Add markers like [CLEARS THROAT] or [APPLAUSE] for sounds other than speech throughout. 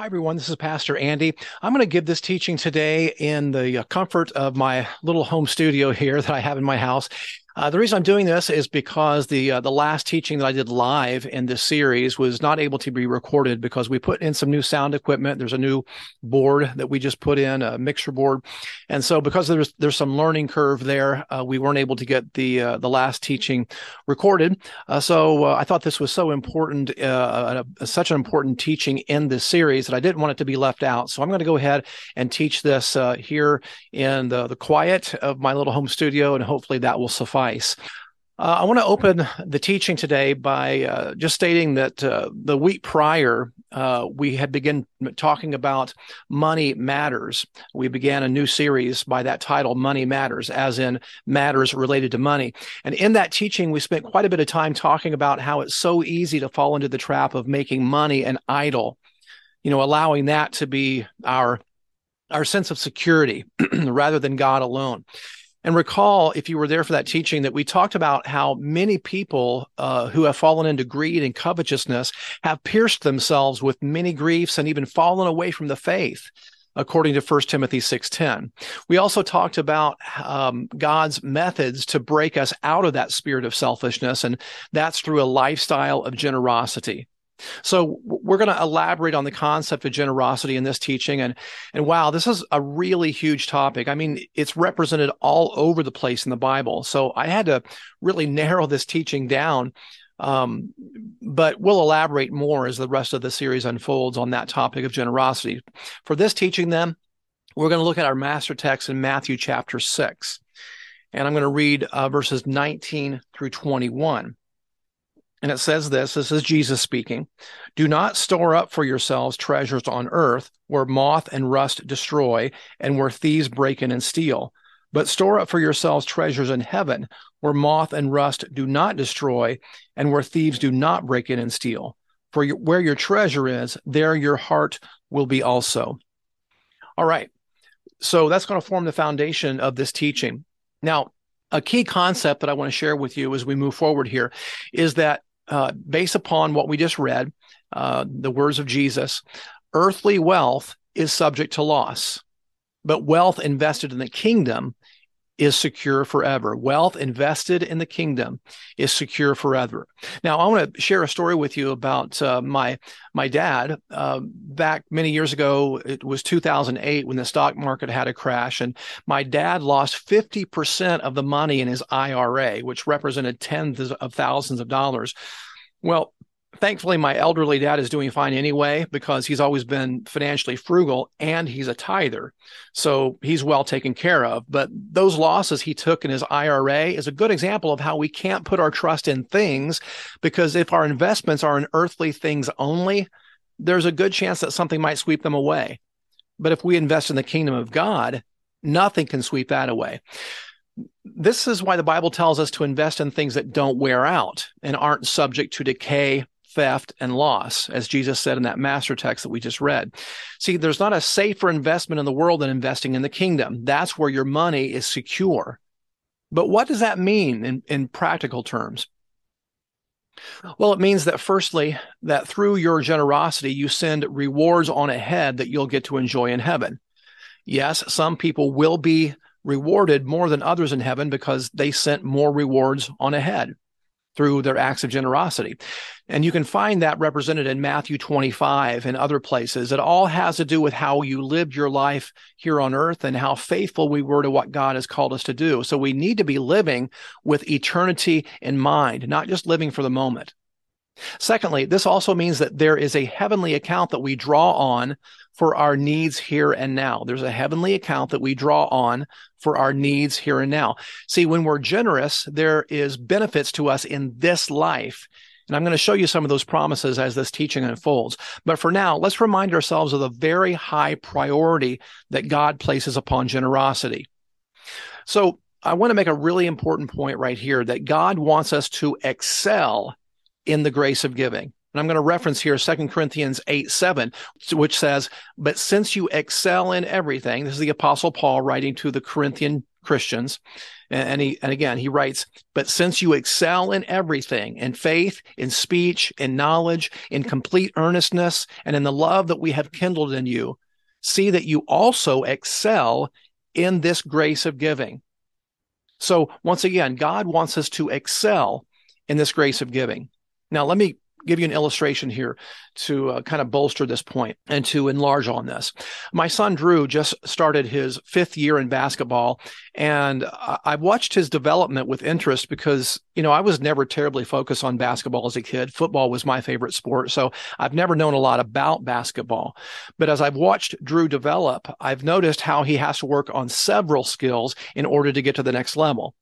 Hi, everyone. This is Pastor Andy. I'm going to give this teaching today in the uh, comfort of my little home studio here [LAUGHS] that I have in my house. Uh, the reason I'm doing this is because the uh, the last teaching that I did live in this series was not able to be recorded because we put in some new sound equipment. There's a new board that we just put in, a mixer board, and so because there's there's some learning curve there, uh, we weren't able to get the uh, the last teaching recorded. Uh, so uh, I thought this was so important, such an important teaching in this series that I didn't want it to be left out. So I'm going to go ahead and teach this here in the the quiet of my little home studio, and hopefully that will suffice Uh, I want to open the teaching today by uh, just stating that uh, the week prior, uh, we had begun talking about money matters. We began a new series by that title, Money Matters, as in matters related to money. And in that teaching, we spent quite a bit of time talking about how it's so easy to fall into the trap of making money an idol, you know, allowing that to be our our sense of security [CLEARS THROAT] rather than God alone. And recall, if you were there for that teaching, that we talked about how many people uh, who have fallen into greed and covetousness have pierced themselves with many griefs and even fallen away from the faith according to 1 timothy 6.10 we also talked about um, god's methods to break us out of that spirit of selfishness and that's through a lifestyle of generosity so we're going to elaborate on the concept of generosity in this teaching and and wow this is a really huge topic. I mean it's represented all over the place in the bible. So i had to really narrow this teaching down um, but we'll elaborate more as the rest of the series unfolds on that topic of generosity. For this teaching then we're going to look at our master text in matthew chapter 6 and i'm going to read uh, verses 19 through 21 and it says this this is Jesus speaking Do not store up for yourselves treasures on earth where moth and rust destroy and where thieves break in and steal. But store up for yourselves treasures in heaven where moth and rust do not destroy and where thieves do not break in and steal. For where your treasure is, there your heart will be also. All right. So that's going to form the foundation of this teaching. Now, a key concept that I want to share with you as we move forward here is that uh, based upon what we just read, uh, the words of Jesus, earthly wealth is subject to loss, but wealth invested in the kingdom is secure forever. Wealth invested in the kingdom is secure forever. Now, I want to share a story with you about uh, my my dad. Uh, back many years ago, it was 2008 when the stock market had a crash, and my dad lost 50% of the money in his IRA, which represented tens of thousands of dollars. Well, thankfully my elderly dad is doing fine anyway because he's always been financially frugal and he's a tither. So he's well taken care of. But those losses he took in his ira is a good example of how we can't put our trust in things because if our investments are in earthly things only there's a good chance that something might sweep them away. But if we invest in the kingdom of god nothing can sweep that away. This is why the Bible tells us to invest in things that don't wear out and aren't subject to decay, theft, and loss, as Jesus said in that master text that we just read. See, there's not a safer investment in the world than investing in the kingdom. That's where your money is secure. But what does that mean in, in practical terms? Well, it means that firstly, that through your generosity, you send rewards on ahead that you'll get to enjoy in heaven. Yes, some people will be rewarded more than others in heaven because they sent more rewards on ahead through their acts of generosity. And you can find that represented in Matthew 25 and other places. It all has to do with how you lived your life here on earth and how faithful we were to what God has called us to do. So we need to be living with eternity in mind, not just living for the moment. Secondly, this also means that there is a heavenly account that we draw on for our needs here and now. There's a heavenly account that we draw on for our needs here and now. See, when we're generous, there is benefits to us in this life. And I'm going to show you some of those promises as this teaching unfolds. But for now, let's remind ourselves of the very high priority that God places upon generosity. So I want to make a really important point right here that God wants us to excel in the grace of giving. And I'm going to reference here 2 Corinthians 8 7, which says, But since you excel in everything, this is the Apostle Paul writing to the Corinthian Christians. And, he and again he writes, but since you excel in everything, in faith, in speech, in knowledge, in complete earnestness, and in the love that we have kindled in you, see that you also excel in this grace of giving. So once again, God wants us to excel in this grace of giving. Now, let me give you an illustration here to uh, kind of bolster this point and to enlarge on this. My son Drew just started his fifth year in basketball, and I watched his development with interest because, you know, I was never terribly focused on basketball as a kid. Football was my favorite sport. So I've never known a lot about basketball. But as I've watched Drew develop, I've noticed how he has to work on several skills in order to get to the next level.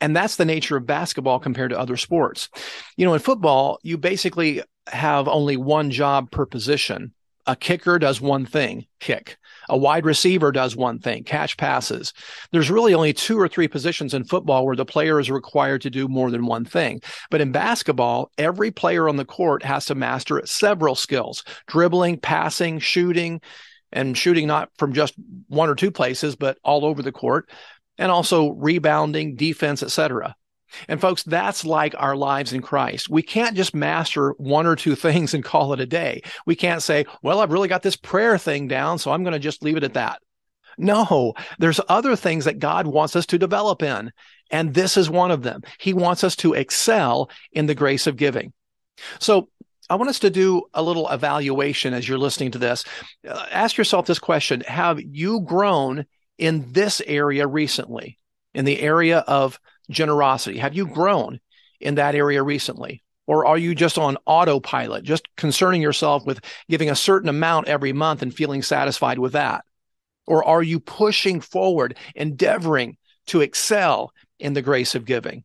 And that's the nature of basketball compared to other sports. You know, in football, you basically have only one job per position. A kicker does one thing, kick. A wide receiver does one thing, catch passes. There's really only two or three positions in football where the player is required to do more than one thing. But in basketball, every player on the court has to master several skills dribbling, passing, shooting, and shooting not from just one or two places, but all over the court and also rebounding, defense, etc. And folks, that's like our lives in Christ. We can't just master one or two [LAUGHS] things and call it a day. We can't say, well, I've really got this prayer thing down, so I'm going to just leave it at that. No, there's other things that God wants us to develop in. And this is one of them. He wants us to excel in the grace of giving. So I want us to do a little evaluation as you're listening to this. Uh, ask yourself this question Have you grown in this area recently, in the area of generosity? Have you grown in that area recently? Or are you just on autopilot, just concerning yourself with giving a certain amount every month and feeling satisfied with that? Or are you pushing forward, endeavoring to excel in the grace of giving?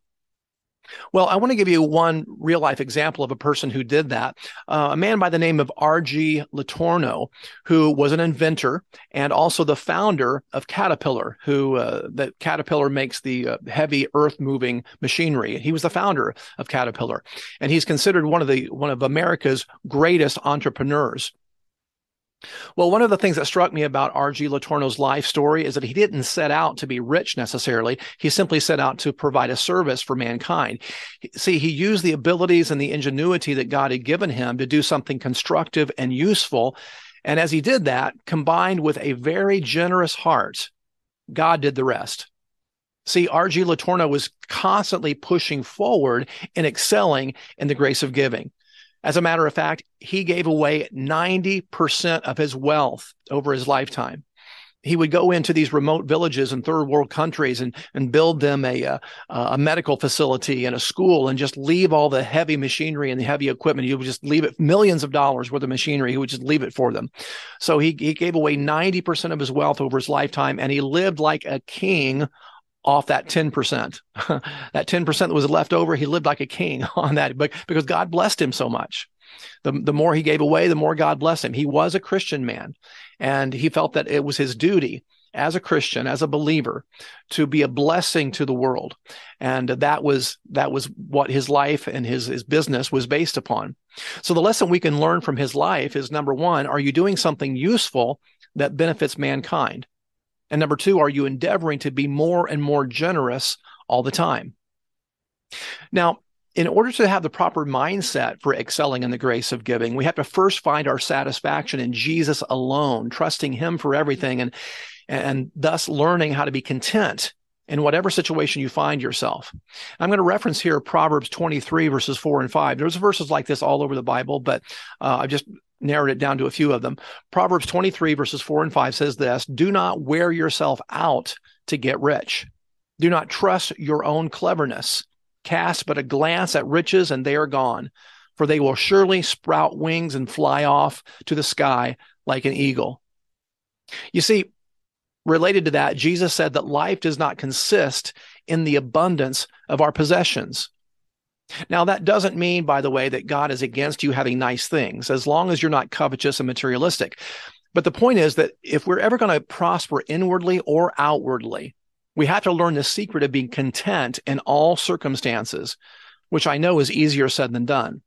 Well, I want to give you one real life example of a person who did that. Uh, a man by the name of R.G. Letourneau, who was an inventor and also the founder of Caterpillar, who uh, that Caterpillar makes the uh, heavy earth moving machinery. He was the founder of Caterpillar, and he's considered one of the one of America's greatest entrepreneurs. Well, one of the things that struck me about R.G. Letourneau's life story is that he didn't set out to be rich necessarily. He simply set out to provide a service for mankind. See, he used the abilities and the ingenuity that God had given him to do something constructive and useful. And as he did that, combined with a very generous heart, God did the rest. See, R.G. Letourneau was constantly pushing forward and excelling in the grace of giving. As a matter of fact, he gave away 90% of his wealth over his lifetime. He would go into these remote villages in third world countries and, and build them a, a, a medical facility and a school and just leave all the heavy machinery and the heavy equipment. He would just leave it millions of dollars worth of machinery. He would just leave it for them. So he, he gave away 90% of his wealth over his lifetime and he lived like a king off that 10%. [LAUGHS] that 10% that was left over, he lived like a king [LAUGHS] on that because God blessed him so much. The, the more he gave away, the more God blessed him. He was a Christian man, and he felt that it was his duty as a Christian, as a believer, to be a blessing to the world. And that was that was what his life and his, his business was based upon. So the lesson we can learn from his life is number one, are you doing something useful that benefits mankind? And number two, are you endeavoring to be more and more generous all the time? Now, in order to have the proper mindset for excelling in the grace of giving, we have to first find our satisfaction in Jesus alone, trusting Him for everything, and and thus learning how to be content in whatever situation you find yourself. I'm going to reference here Proverbs 23 verses 4 and 5. There's verses like this all over the Bible, but uh, I've just narrowed it down to a few of them. Proverbs 23, verses 4 and 5 says this Do not wear yourself out to get rich. Do not trust your own cleverness. Cast but a glance at riches, and they are gone, for they will surely sprout wings and fly off to the sky like an eagle. You see, related to that, Jesus said that life does not consist in the abundance of our possessions. Now, that doesn't mean, by the way, that God is against you having nice things, as long as you're not covetous and materialistic. But the point is that if we're ever going to prosper inwardly or outwardly, we have to learn the secret of being content in all circumstances, which I know is easier said than done.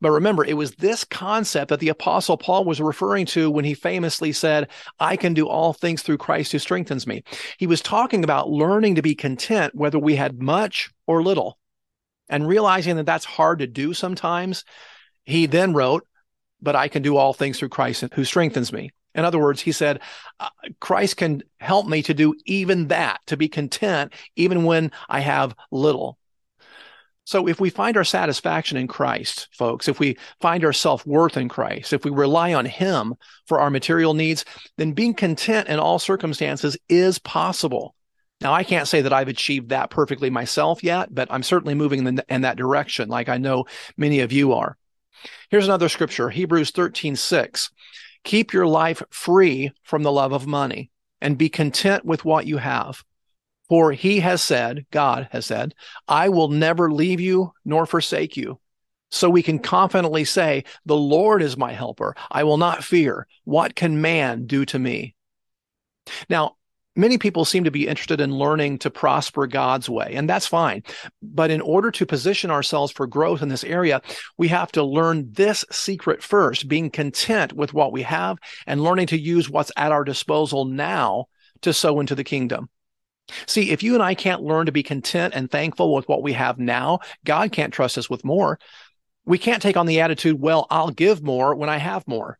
But remember, it was this concept that the Apostle Paul was referring to when he famously said, I can do all things through Christ who strengthens me. He was talking about learning to be content, whether we had much or little, and realizing that that's hard to do sometimes. He then wrote, But I can do all things through Christ who strengthens me. In other words, he said, uh, Christ can help me to do even that, to be content, even when I have little. So if we find our satisfaction in Christ, folks, if we find our self worth in Christ, if we rely on Him for our material needs, then being content in all circumstances is possible. Now, I can't say that I've achieved that perfectly myself yet, but I'm certainly moving in, the, in that direction, like I know many of you are. Here's another scripture Hebrews 13 6. Keep your life free from the love of money and be content with what you have for he has said, God has said, I will never leave you nor forsake you. So we can confidently say, The Lord is my helper. I will not fear. What can man do to me? Now, many people seem to be interested in learning to prosper God's way, and that's fine. But in order to position ourselves for growth in this area, we have to learn this secret first, being content with what we have and learning to use what's at our disposal now to sow into the kingdom. See, if you and I can't learn to be content and thankful with what we have now, God can't trust us with more. We can't take on the attitude, well, I'll give more when I have more.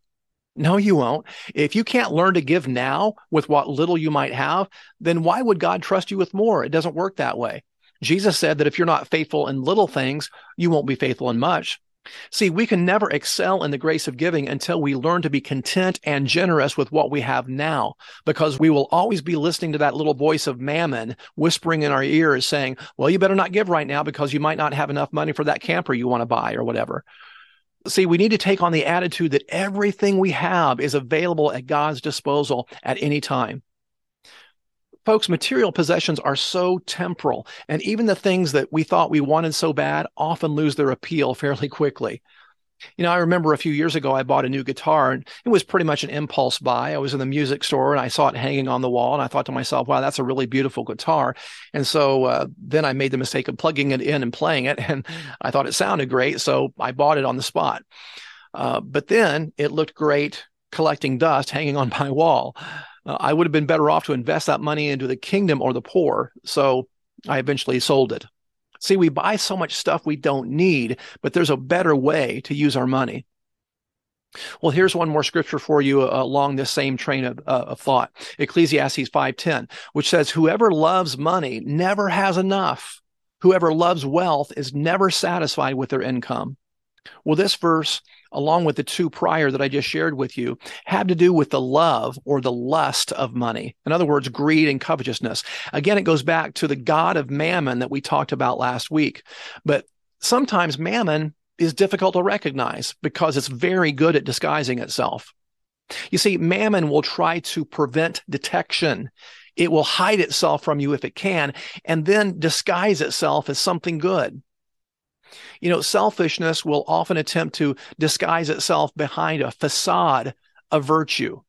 No, you won't. If you can't learn to give now with what little you might have, then why would God trust you with more? It doesn't work that way. Jesus said that if you're not faithful in little things, you won't be faithful in much. See, we can never excel in the grace of giving until we learn to be content and generous with what we have now, because we will always be listening to that little voice of mammon whispering in our ears saying, well, you better not give right now because you might not have enough money for that camper you want to buy or whatever. See, we need to take on the attitude that everything we have is available at God's disposal at any time. Folks, material possessions are so temporal, and even the things that we thought we wanted so bad often lose their appeal fairly quickly. You know, I remember a few years ago, I bought a new guitar and it was pretty much an impulse buy. I was in the music store and I saw it hanging on the wall and I thought to myself, wow, that's a really beautiful guitar. And so uh, then I made the mistake of plugging it in and playing it [LAUGHS] and I thought it sounded great. So I bought it on the spot. Uh, but then it looked great collecting dust hanging on [LAUGHS] my wall uh, I would have been better off to invest that money into the kingdom or the poor. So I eventually sold it. See, we buy so much stuff we don't need, but there's a better way to use our money. Well, here's one more scripture for you uh, along this same train of, uh, of thought. Ecclesiastes 5:10, which says, "Whoever loves money never has enough. Whoever loves wealth is never satisfied with their income." Well, this verse along with the two prior that I just shared with you, have to do with the love or the lust of money. In other words, greed and covetousness. Again, it goes back to the God of mammon that we talked about last week. But sometimes mammon is difficult to recognize because it's very good at disguising itself. You see, mammon will try to prevent detection. It will hide itself from you if it can, and then disguise itself as something good. You know, selfishness will often attempt to disguise itself behind a facade of virtue.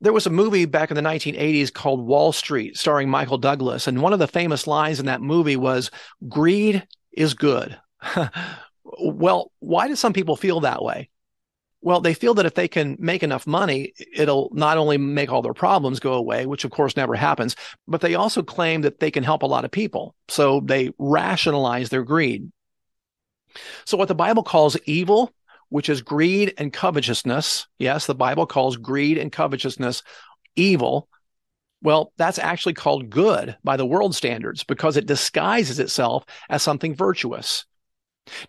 There was a movie back in the 1980s called Wall Street, starring Michael Douglas. And one of the famous lines in that movie was, Greed is good. [LAUGHS] well, why do some people feel that way? Well, they feel that if they can make enough money, it'll not only make all their problems go away, which of course never happens, but they also claim that they can help a lot of people. So they rationalize their greed. So, what the Bible calls evil, which is greed and covetousness, yes, the Bible calls greed and covetousness evil. Well, that's actually called good by the world standards because it disguises itself as something virtuous.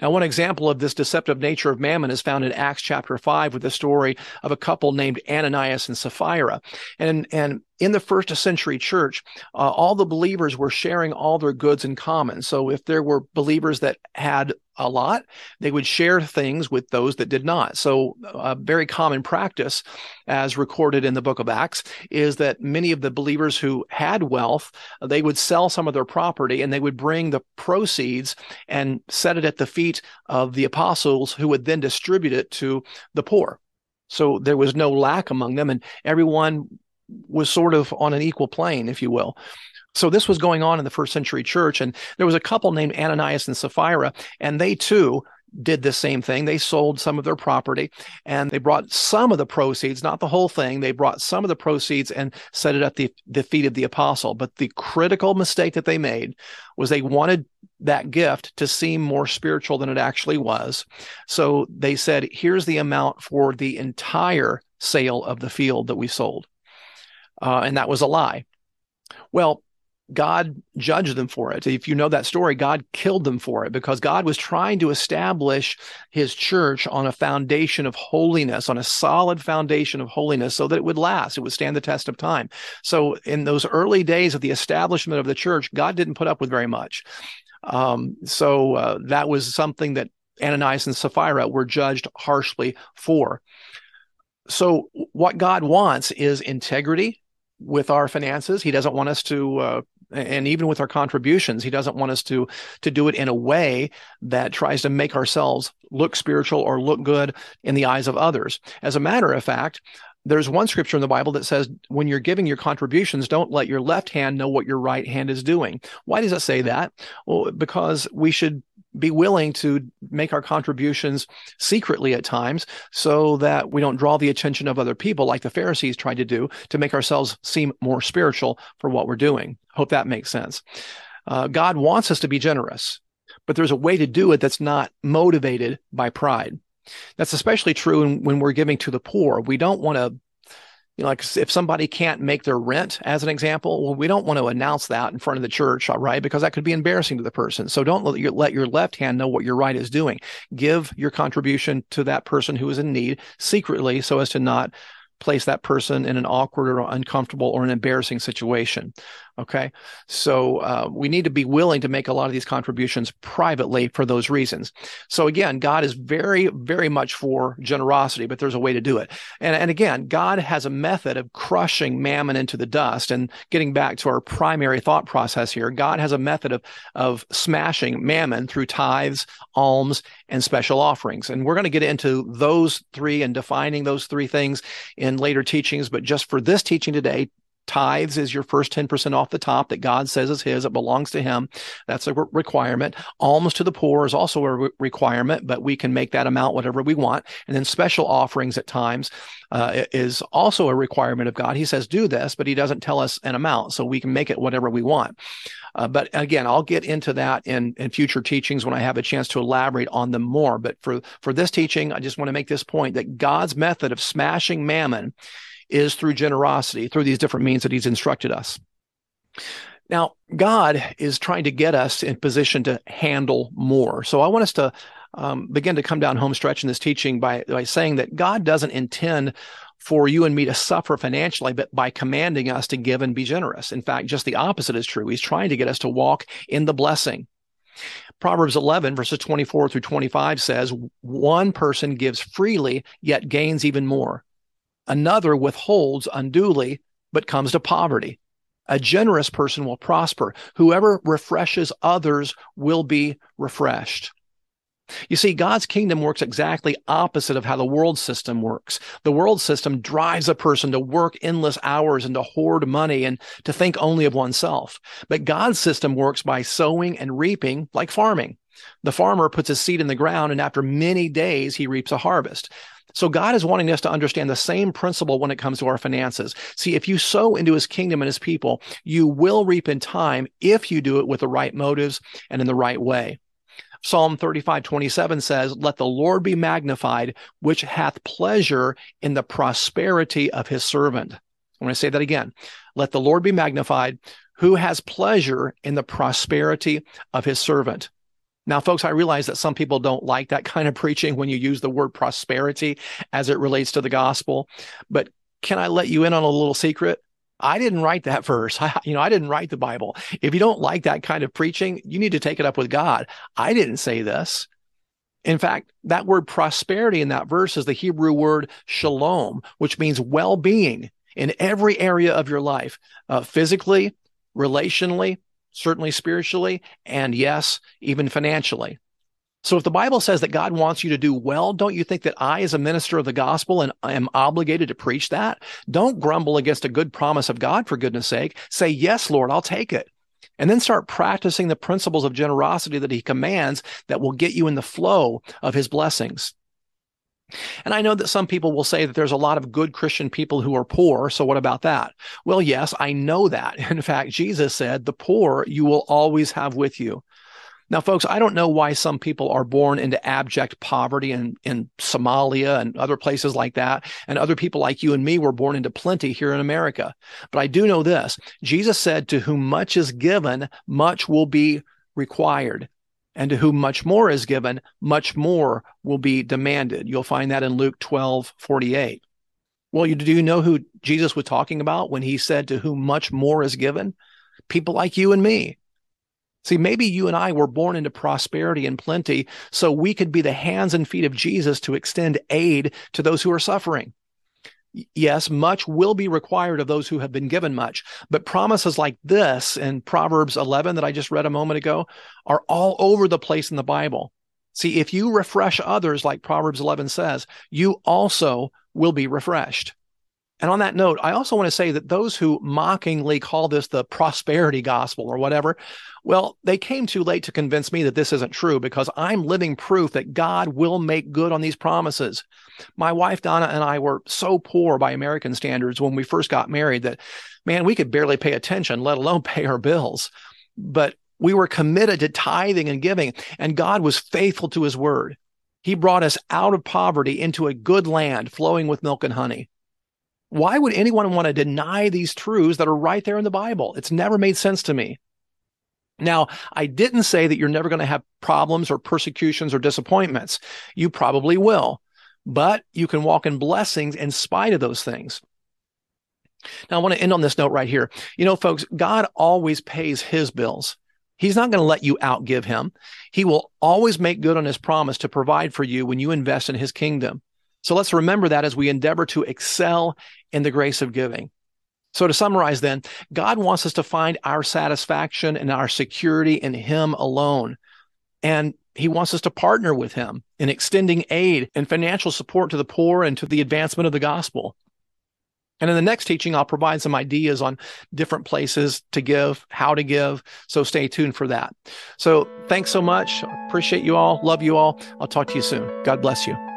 Now, one example of this deceptive nature of mammon is found in Acts chapter 5 with the story of a couple named Ananias and Sapphira. And, and in the first century church, uh, all the believers were sharing all their goods in common. So if there were believers that had a lot, they would share things with those that did not. So a very common practice, as recorded in the book of Acts, is that many of the believers who had wealth, they would sell some of their property and they would bring the proceeds and set it at the feet of the apostles who would then distribute it to the poor. So there was no lack among them, and everyone was sort of on an equal plane, if you will. So this was going on in the first century church, and there was a couple named Ananias and Sapphira, and they too did the same thing. They sold some of their property and they brought some of the proceeds, not the whole thing. They brought some of the proceeds and set it at the, the feet of the apostle. But the critical mistake that they made was they wanted that gift to seem more spiritual than it actually was. So they said, here's the amount for the entire sale of the field that we sold. Uh, and that was a lie. Well, God judged them for it. If you know that story, God killed them for it because God was trying to establish his church on a foundation of holiness, on a solid foundation of holiness so that it would last, it would stand the test of time. So in those early days of the establishment of the church, God didn't put up with very much. Um, so uh, that was something that Ananias and Sapphira were judged harshly for. So what God wants is integrity with our finances. He doesn't want us to uh, and even with our contributions he doesn't want us to to do it in a way that tries to make ourselves look spiritual or look good in the eyes of others as a matter of fact there's one scripture in the Bible that says when you're giving your contributions, don't let your left hand know what your right hand is doing. Why does it say that? Well, because we should be willing to make our contributions secretly at times so that we don't draw the attention of other people like the Pharisees tried to do to make ourselves seem more spiritual for what we're doing. Hope that makes sense. Uh, God wants us to be generous, but there's a way to do it that's not motivated by pride. That's especially true when we're giving to the poor. We don't want to you know, like if somebody can't make their rent, as an example, well, we don't want to announce that in front of the church, right? Because that could be embarrassing to the person. So don't let your, let your left hand know what your right is doing. Give your contribution to that person who is in need secretly so as to not place that person in an awkward or uncomfortable or an embarrassing situation. Okay. So uh, we need to be willing to make a lot of these contributions privately for those reasons. So again, God is very, very much for generosity, but there's a way to do it. And, and again, God has a method of crushing mammon into the dust. And getting back to our primary thought process here, God has a method of, of smashing mammon through tithes, alms, and special offerings. And we're going to get into those three and defining those three things in later teachings. But just for this teaching today, Tithes is your first 10% off the top that God says is his. It belongs to him. That's a re- requirement. Alms to the poor is also a re- requirement, but we can make that amount whatever we want. And then special offerings at times uh, is also a requirement of God. He says, do this, but he doesn't tell us an amount. So we can make it whatever we want. Uh, but again, I'll get into that in, in future teachings when I have a chance to elaborate on them more. But for, for this teaching, I just want to make this point that God's method of smashing mammon is through generosity, through these different means that he's instructed us. Now, God is trying to get us in position to handle more. So I want us to um, begin to come down home stretch in this teaching by, by saying that God doesn't intend for you and me to suffer financially, but by commanding us to give and be generous. In fact, just the opposite is true. He's trying to get us to walk in the blessing. Proverbs 11, verses 24 through 25 says, One person gives freely, yet gains even more. Another withholds unduly, but comes to poverty. A generous person will prosper. Whoever refreshes others will be refreshed. You see, God's kingdom works exactly opposite of how the world system works. The world system drives a person to work endless hours and to hoard money and to think only of oneself. But God's system works by sowing and reaping like farming. The farmer puts his seed in the ground and after many days he reaps a harvest. So God is wanting us to understand the same principle when it comes to our finances. See, if you sow into his kingdom and his people, you will reap in time if you do it with the right motives and in the right way. Psalm 35, 27 says, Let the Lord be magnified, which hath pleasure in the prosperity of his servant. I'm going to say that again. Let the Lord be magnified, who has pleasure in the prosperity of his servant. Now, folks, I realize that some people don't like that kind of preaching when you use the word prosperity as it relates to the gospel. But can I let you in on a little secret? I didn't write that [LAUGHS] verse. I, [LAUGHS] you know, I didn't write the Bible. If you don't like that kind of preaching, you need to take it up with God. I didn't say this. In fact, that word prosperity in that verse is the Hebrew word shalom, which means well being in every area of your life, uh, physically, relationally, certainly spiritually, and yes, even financially. So if the Bible says that God wants you to do well, don't you think that I, as a minister of the gospel, and I am obligated to preach that? Don't grumble against a good promise of God, for goodness sake. Say, yes, Lord, I'll take it. and then start practicing the principles of generosity that he commands that will get you in the flow of his blessings. And I know that some people will say that there's a lot of good Christian people who are poor. So what about that? Well, yes, I know that. [LAUGHS] In fact, Jesus said, the poor you will always have with you. Now, folks, I don't know why some people are born into abject poverty in, in Somalia and other places like that. And other people like you and me were born into plenty here in America. But I do know this Jesus said, To whom much is given, much will be required. And to whom much more is given, much more will be demanded. You'll find that in Luke 12 48. Well, do you know who Jesus was talking about when he said, To whom much more is given? People like you and me. See, maybe you and I were born into prosperity and plenty so we could be the hands and feet of Jesus to extend aid to those who are suffering. Yes, much will be required of those who have been given much, but promises like this in Proverbs 11 that I just read a moment ago are all over the place in the Bible. See, if you refresh others, like Proverbs 11 says, you also will be refreshed. And on that note, I also want to say that those who mockingly call this the prosperity gospel or whatever, well, they came too late to convince me that this isn't true because I'm living proof that God will make good on these promises. My wife Donna and I were so poor by American standards when we first got married that, man, we could barely pay attention, let alone pay our bills. But we were committed to tithing and giving, and God was faithful to his word. He brought us out of poverty into a good land flowing with milk and honey. Why would anyone want to deny these truths that are right there in the Bible? It's never made sense to me. Now, I didn't say that you're never going to have problems or persecutions or disappointments. You probably will, but you can walk in blessings in spite of those things. Now, I want to end on this note right here. You know, folks, God always pays his bills. He's not going to let you outgive him. He will always make good on his promise to provide for you when you invest in his kingdom. So let's remember that as we endeavor to excel in the grace of giving. So to summarize then, God wants us to find our satisfaction and our security in him alone. And he wants us to partner with him in extending aid and financial support to the poor and to the advancement of the gospel. And in the next teaching, I'll provide some ideas on different places to give, how to give. So stay tuned for that. So thanks so much. Appreciate you all. Love you all. I'll talk to you soon. God bless you.